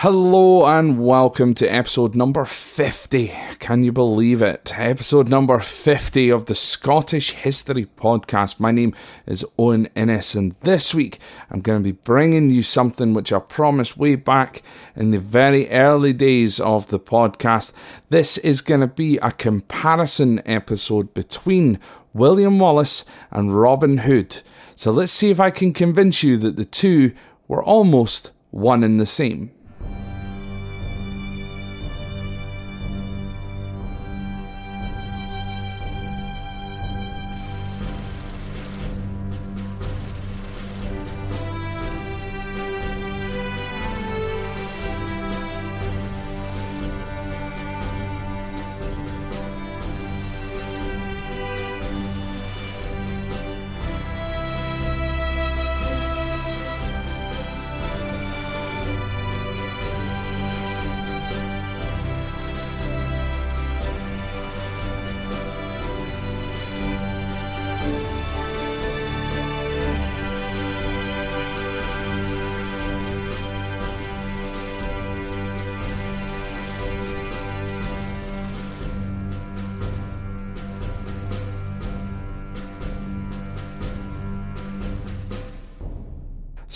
Hello and welcome to episode number 50. Can you believe it? Episode number 50 of the Scottish History Podcast. My name is Owen Innes, and this week I'm going to be bringing you something which I promised way back in the very early days of the podcast. This is going to be a comparison episode between William Wallace and Robin Hood. So let's see if I can convince you that the two were almost one and the same.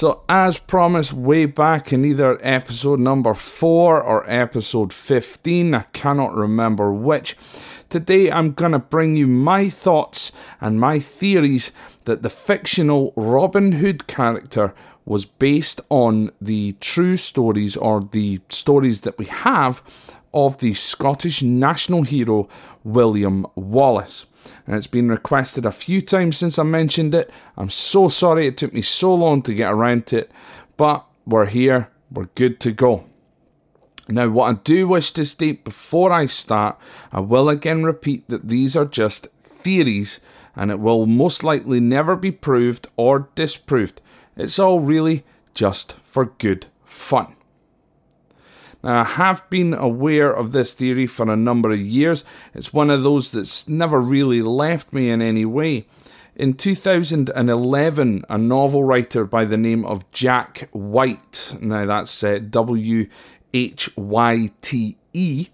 So, as promised, way back in either episode number 4 or episode 15, I cannot remember which, today I'm going to bring you my thoughts and my theories that the fictional Robin Hood character was based on the true stories or the stories that we have of the Scottish national hero William Wallace and it's been requested a few times since I mentioned it. I'm so sorry it took me so long to get around to it, but we're here, we're good to go. Now, what I do wish to state before I start, I will again repeat that these are just theories and it will most likely never be proved or disproved. It's all really just for good fun. Now, I have been aware of this theory for a number of years. It's one of those that's never really left me in any way. In 2011, a novel writer by the name of Jack Whyte, now that's uh, W H Y T E,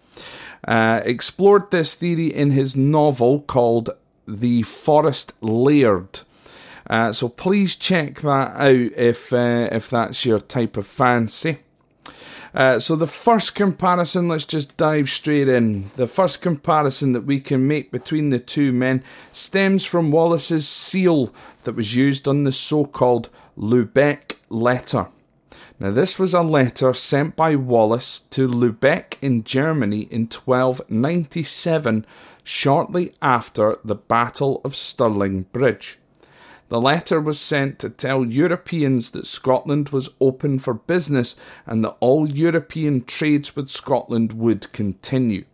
uh, explored this theory in his novel called The Forest Laird. Uh, so please check that out if uh, if that's your type of fancy. Uh, so, the first comparison, let's just dive straight in. The first comparison that we can make between the two men stems from Wallace's seal that was used on the so called Lubeck letter. Now, this was a letter sent by Wallace to Lubeck in Germany in 1297, shortly after the Battle of Stirling Bridge. The letter was sent to tell Europeans that Scotland was open for business and that all European trades with Scotland would continue.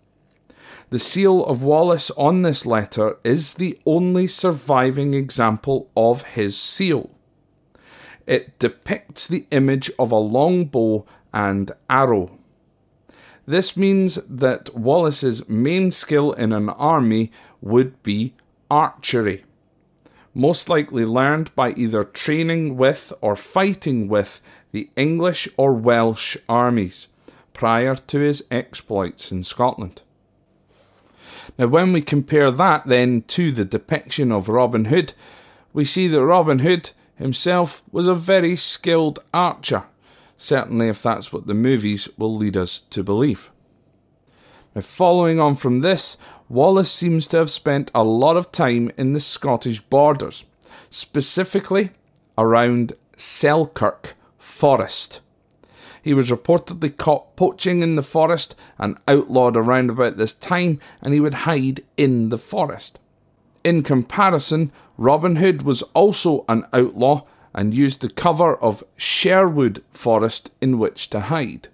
The seal of Wallace on this letter is the only surviving example of his seal. It depicts the image of a long bow and arrow. This means that Wallace's main skill in an army would be archery most likely learned by either training with or fighting with the English or Welsh armies prior to his exploits in Scotland. Now, when we compare that then to the depiction of Robin Hood, we see that Robin Hood himself was a very skilled archer, certainly if that's what the movies will lead us to believe. Now, following on from this, Wallace seems to have spent a lot of time in the Scottish borders, specifically around Selkirk Forest. He was reportedly caught poaching in the forest and outlawed around about this time, and he would hide in the forest. In comparison, Robin Hood was also an outlaw and used the cover of Sherwood Forest in which to hide.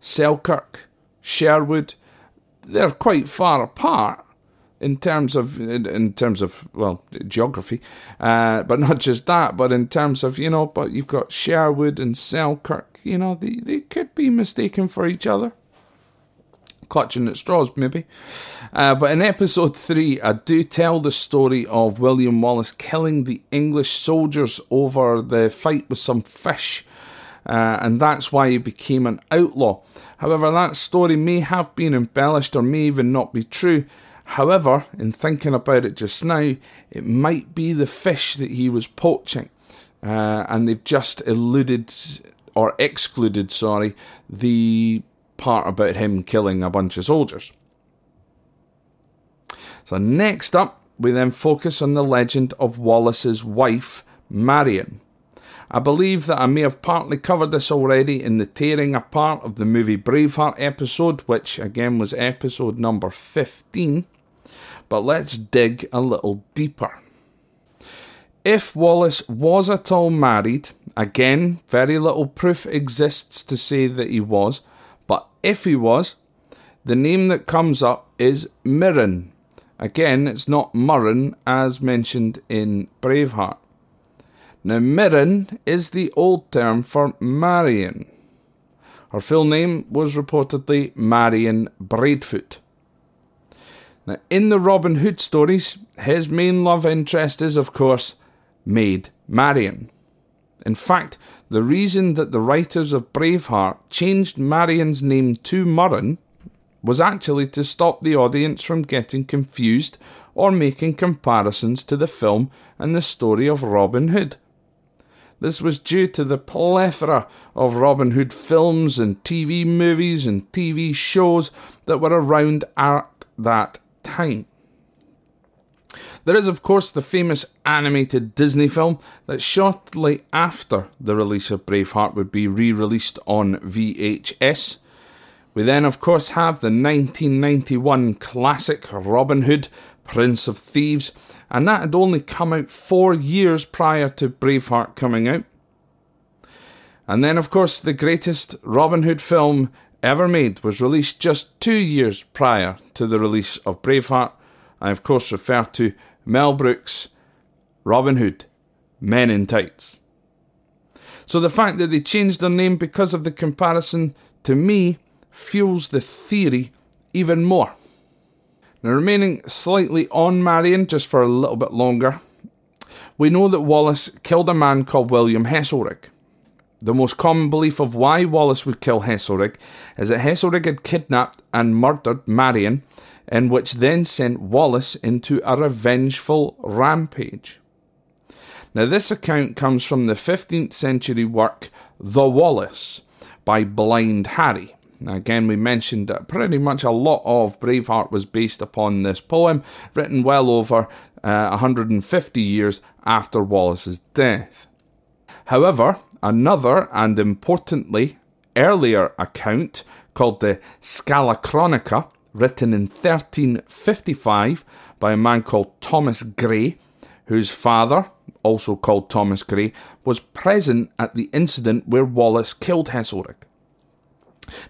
Selkirk, Sherwood, they're quite far apart in terms of in, terms of well geography, uh, but not just that, but in terms of you know, but you've got Sherwood and Selkirk, you know, they they could be mistaken for each other. Clutching at straws, maybe. Uh, but in episode three, I do tell the story of William Wallace killing the English soldiers over the fight with some fish uh, and that's why he became an outlaw. However, that story may have been embellished or may even not be true. However, in thinking about it just now, it might be the fish that he was poaching, uh, and they've just eluded or excluded, sorry, the part about him killing a bunch of soldiers. So, next up, we then focus on the legend of Wallace's wife, Marion. I believe that I may have partly covered this already in the tearing apart of the movie Braveheart episode, which again was episode number 15. But let's dig a little deeper. If Wallace was at all married, again, very little proof exists to say that he was, but if he was, the name that comes up is Mirren. Again, it's not Murron as mentioned in Braveheart. Now, Mirren is the old term for Marion. Her full name was reportedly Marion Braidfoot. Now, in the Robin Hood stories, his main love interest is, of course, Maid Marian. In fact, the reason that the writers of Braveheart changed Marion's name to Murron was actually to stop the audience from getting confused or making comparisons to the film and the story of Robin Hood. This was due to the plethora of Robin Hood films and TV movies and TV shows that were around at that time. There is, of course, the famous animated Disney film that shortly after the release of Braveheart would be re released on VHS. We then, of course, have the 1991 classic Robin Hood, Prince of Thieves, and that had only come out four years prior to Braveheart coming out. And then, of course, the greatest Robin Hood film ever made was released just two years prior to the release of Braveheart. I, of course, refer to Mel Brooks' Robin Hood, Men in Tights. So the fact that they changed their name because of the comparison, to me, fuels the theory even more. Now, remaining slightly on Marion just for a little bit longer, we know that Wallace killed a man called William Heselrigg. The most common belief of why Wallace would kill Heselrigg is that Heselrigg had kidnapped and murdered Marion, in which then sent Wallace into a revengeful rampage. Now, this account comes from the 15th century work The Wallace by Blind Harry. Again, we mentioned that pretty much a lot of Braveheart was based upon this poem, written well over uh, 150 years after Wallace's death. However, another and importantly earlier account called the Scalacronica, written in 1355 by a man called Thomas Gray, whose father, also called Thomas Gray, was present at the incident where Wallace killed Heselrigg.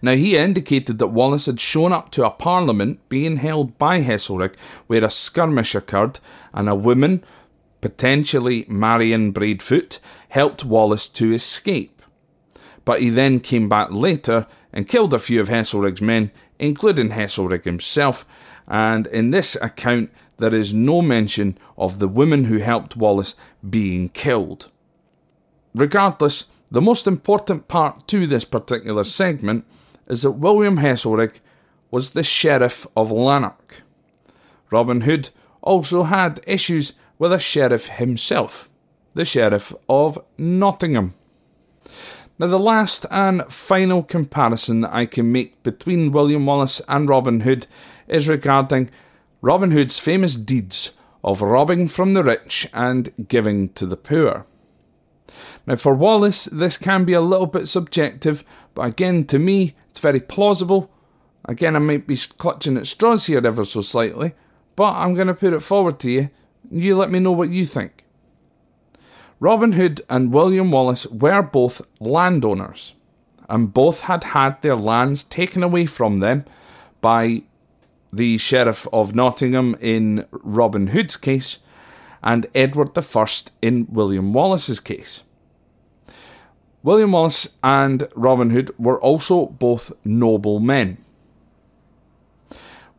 Now, he indicated that Wallace had shown up to a parliament being held by Heselrigg where a skirmish occurred and a woman, potentially Marion Braidfoot, helped Wallace to escape. But he then came back later and killed a few of Heselrigg's men, including Heselrigg himself, and in this account there is no mention of the woman who helped Wallace being killed. Regardless, the most important part to this particular segment is that William Heselrigg was the Sheriff of Lanark. Robin Hood also had issues with a sheriff himself, the Sheriff of Nottingham. Now, the last and final comparison I can make between William Wallace and Robin Hood is regarding Robin Hood's famous deeds of robbing from the rich and giving to the poor. Now, for Wallace, this can be a little bit subjective, but again, to me, it's very plausible. Again, I might be clutching at straws here ever so slightly, but I'm going to put it forward to you. You let me know what you think. Robin Hood and William Wallace were both landowners. and both had had their lands taken away from them by the Sheriff of Nottingham in Robin Hood's case and Edward I in William Wallace's case. William Wallace and Robin Hood were also both noble men.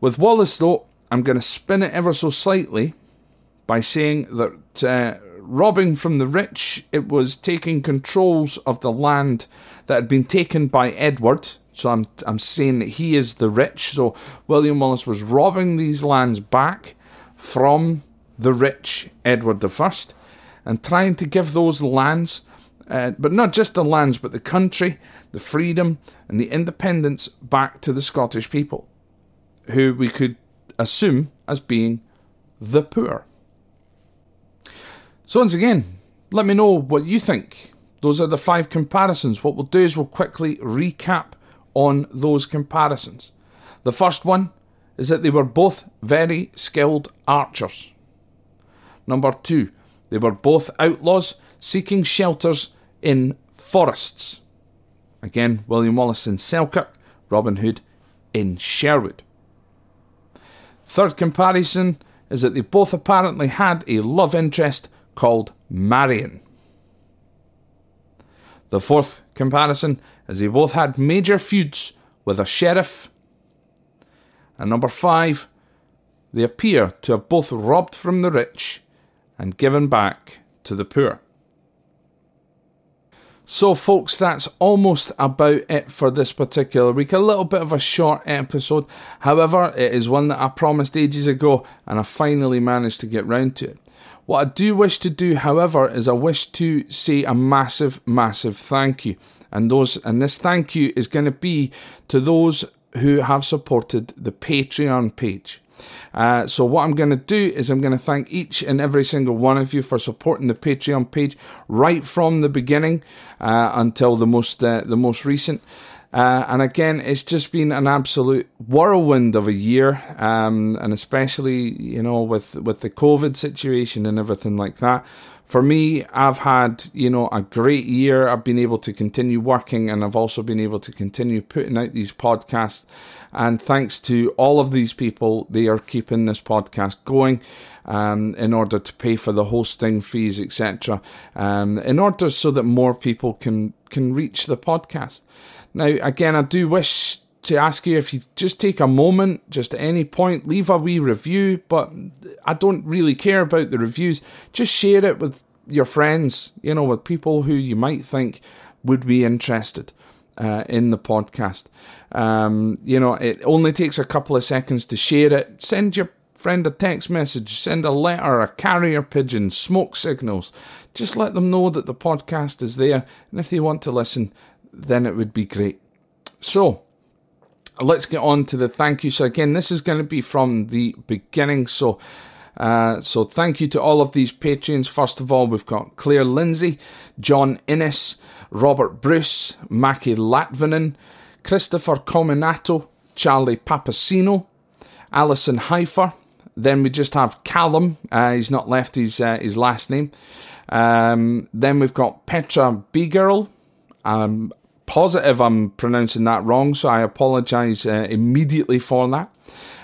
With Wallace, though, I'm going to spin it ever so slightly by saying that uh, robbing from the rich, it was taking controls of the land that had been taken by Edward. So I'm I'm saying that he is the rich. So William Wallace was robbing these lands back from the rich Edward I and trying to give those lands, uh, but not just the lands, but the country, the freedom, and the independence back to the Scottish people, who we could assume as being the poor. So, once again, let me know what you think. Those are the five comparisons. What we'll do is we'll quickly recap on those comparisons. The first one is that they were both very skilled archers. Number two, they were both outlaws seeking shelters in forests. Again, William Wallace in Selkirk, Robin Hood in Sherwood. Third comparison is that they both apparently had a love interest called Marion. The fourth comparison is they both had major feuds with a sheriff. And number five, they appear to have both robbed from the rich and given back to the poor. So, folks, that's almost about it for this particular week. A little bit of a short episode. However, it is one that I promised ages ago and I finally managed to get round to it. What I do wish to do, however, is I wish to say a massive, massive thank you. And those and this thank you is going to be to those who have supported the Patreon page. Uh, so what I'm going to do is I'm going to thank each and every single one of you for supporting the Patreon page right from the beginning uh, until the most uh, the most recent. Uh, and again, it's just been an absolute whirlwind of a year, um, and especially you know with with the COVID situation and everything like that. For me, I've had you know a great year. I've been able to continue working, and I've also been able to continue putting out these podcasts. And thanks to all of these people, they are keeping this podcast going. Um, in order to pay for the hosting fees, etc., um, in order so that more people can can reach the podcast. Now, again, I do wish to ask you if you just take a moment, just at any point, leave a wee review. But I don't really care about the reviews. Just share it with your friends, you know, with people who you might think would be interested uh, in the podcast. Um, you know, it only takes a couple of seconds to share it. Send your friend a text message, send a letter, a carrier pigeon, smoke signals. Just let them know that the podcast is there. And if they want to listen, then it would be great. So, let's get on to the thank you. So, again, this is going to be from the beginning. So, uh, so thank you to all of these patrons. First of all, we've got Claire Lindsay, John Innes, Robert Bruce, Mackie Latvinen, Christopher Cominato, Charlie Papasino, Alison Heifer. Then we just have Callum. Uh, he's not left his uh, his last name. Um, then we've got Petra B-Girl, um, positive I'm pronouncing that wrong, so I apologise uh, immediately for that.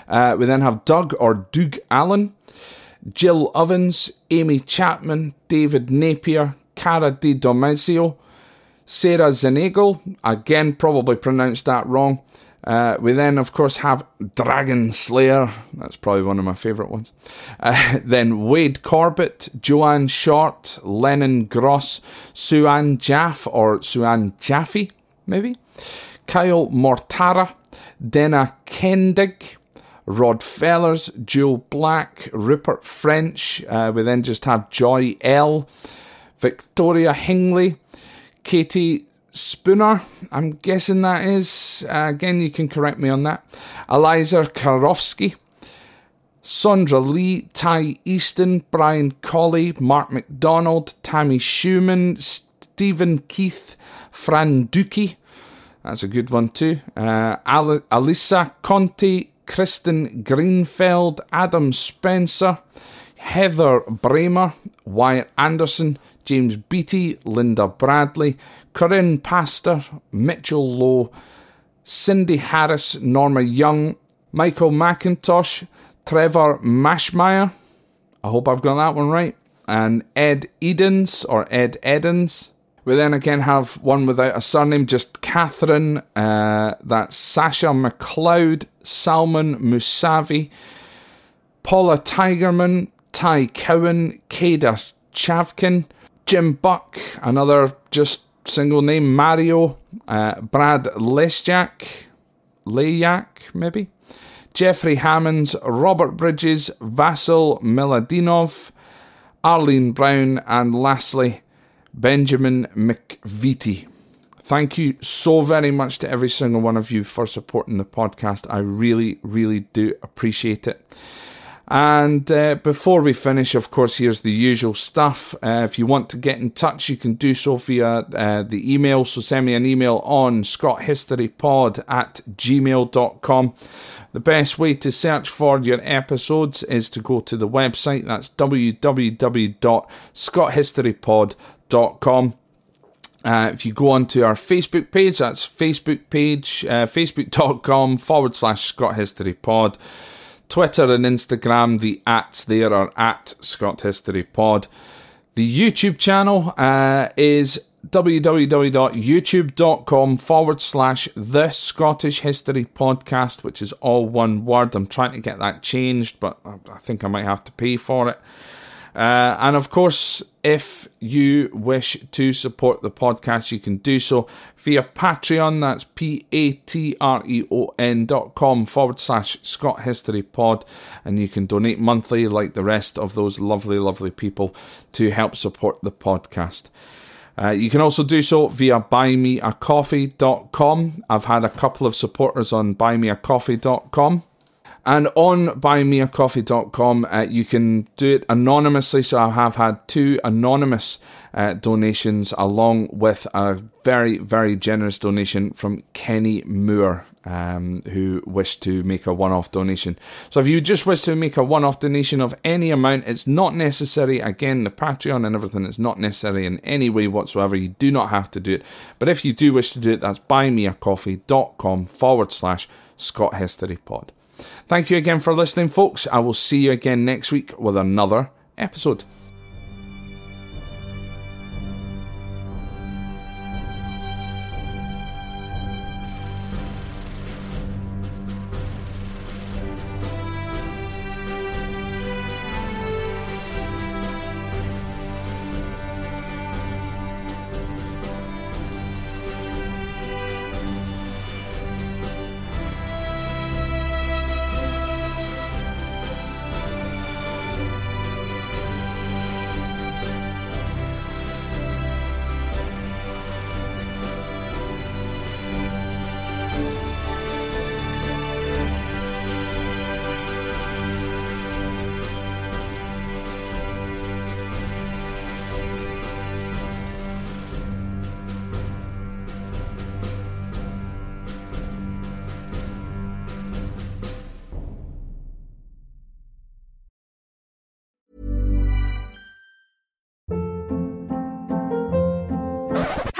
Uh, we then have Doug or Doug Allen, Jill Ovens, Amy Chapman, David Napier, Cara Di Domezio, Sarah Zenagel, again probably pronounced that wrong. Uh, we then, of course, have Dragon Slayer. That's probably one of my favourite ones. Uh, then Wade Corbett, Joanne Short, Lennon Gross, Suan Jaff, or Suan Jaffe, maybe. Kyle Mortara, Dena Kendig, Rod Fellers, Joe Black, Rupert French. Uh, we then just have Joy L, Victoria Hingley, Katie Spooner, I'm guessing that is. Uh, again, you can correct me on that. Eliza Karofsky, Sondra Lee, Ty Easton, Brian Colley, Mark McDonald, Tammy Schumann, Stephen Keith, Fran Dookie. That's a good one too. Uh, Al- Alisa Conti, Kristen Greenfeld, Adam Spencer, Heather Bramer, Wyatt Anderson, James Beattie, Linda Bradley, Corinne Pastor, Mitchell Lowe, Cindy Harris, Norma Young, Michael McIntosh, Trevor Mashmeyer, I hope I've got that one right, and Ed Edens or Ed Edens. We then again have one without a surname, just Catherine. Uh, that's Sasha McLeod, Salman Musavi, Paula Tigerman, Ty Cowan, Kada Chavkin, Jim Buck, another just single name, Mario, uh, Brad Lesjak, Layak, maybe, Jeffrey Hammonds, Robert Bridges, Vasil Miladinov, Arlene Brown, and lastly, Benjamin McVitie. Thank you so very much to every single one of you for supporting the podcast. I really, really do appreciate it. And uh, before we finish, of course, here's the usual stuff. Uh, if you want to get in touch, you can do so via uh, the email. So send me an email on scothistorypod at gmail.com. The best way to search for your episodes is to go to the website. That's www.scothistorypod.com. Uh, if you go onto our Facebook page, that's Facebook page, uh, facebook.com forward slash Scot History Pod. Twitter and Instagram, the ats there are at Scot History Pod. The YouTube channel uh, is www.youtube.com forward slash the Scottish History Podcast, which is all one word. I'm trying to get that changed, but I think I might have to pay for it. Uh, and of course, if you wish to support the podcast, you can do so via Patreon. That's P A T R E O N dot com forward slash Scot History Pod. And you can donate monthly, like the rest of those lovely, lovely people, to help support the podcast. Uh, you can also do so via buymeacoffee.com. I've had a couple of supporters on buymeacoffee.com. And on buymeacoffee.com, uh, you can do it anonymously. So I have had two anonymous uh, donations along with a very, very generous donation from Kenny Moore. Um, who wish to make a one off donation. So, if you just wish to make a one off donation of any amount, it's not necessary. Again, the Patreon and everything is not necessary in any way whatsoever. You do not have to do it. But if you do wish to do it, that's buymeacoffee.com forward slash Scot History Pod. Thank you again for listening, folks. I will see you again next week with another episode.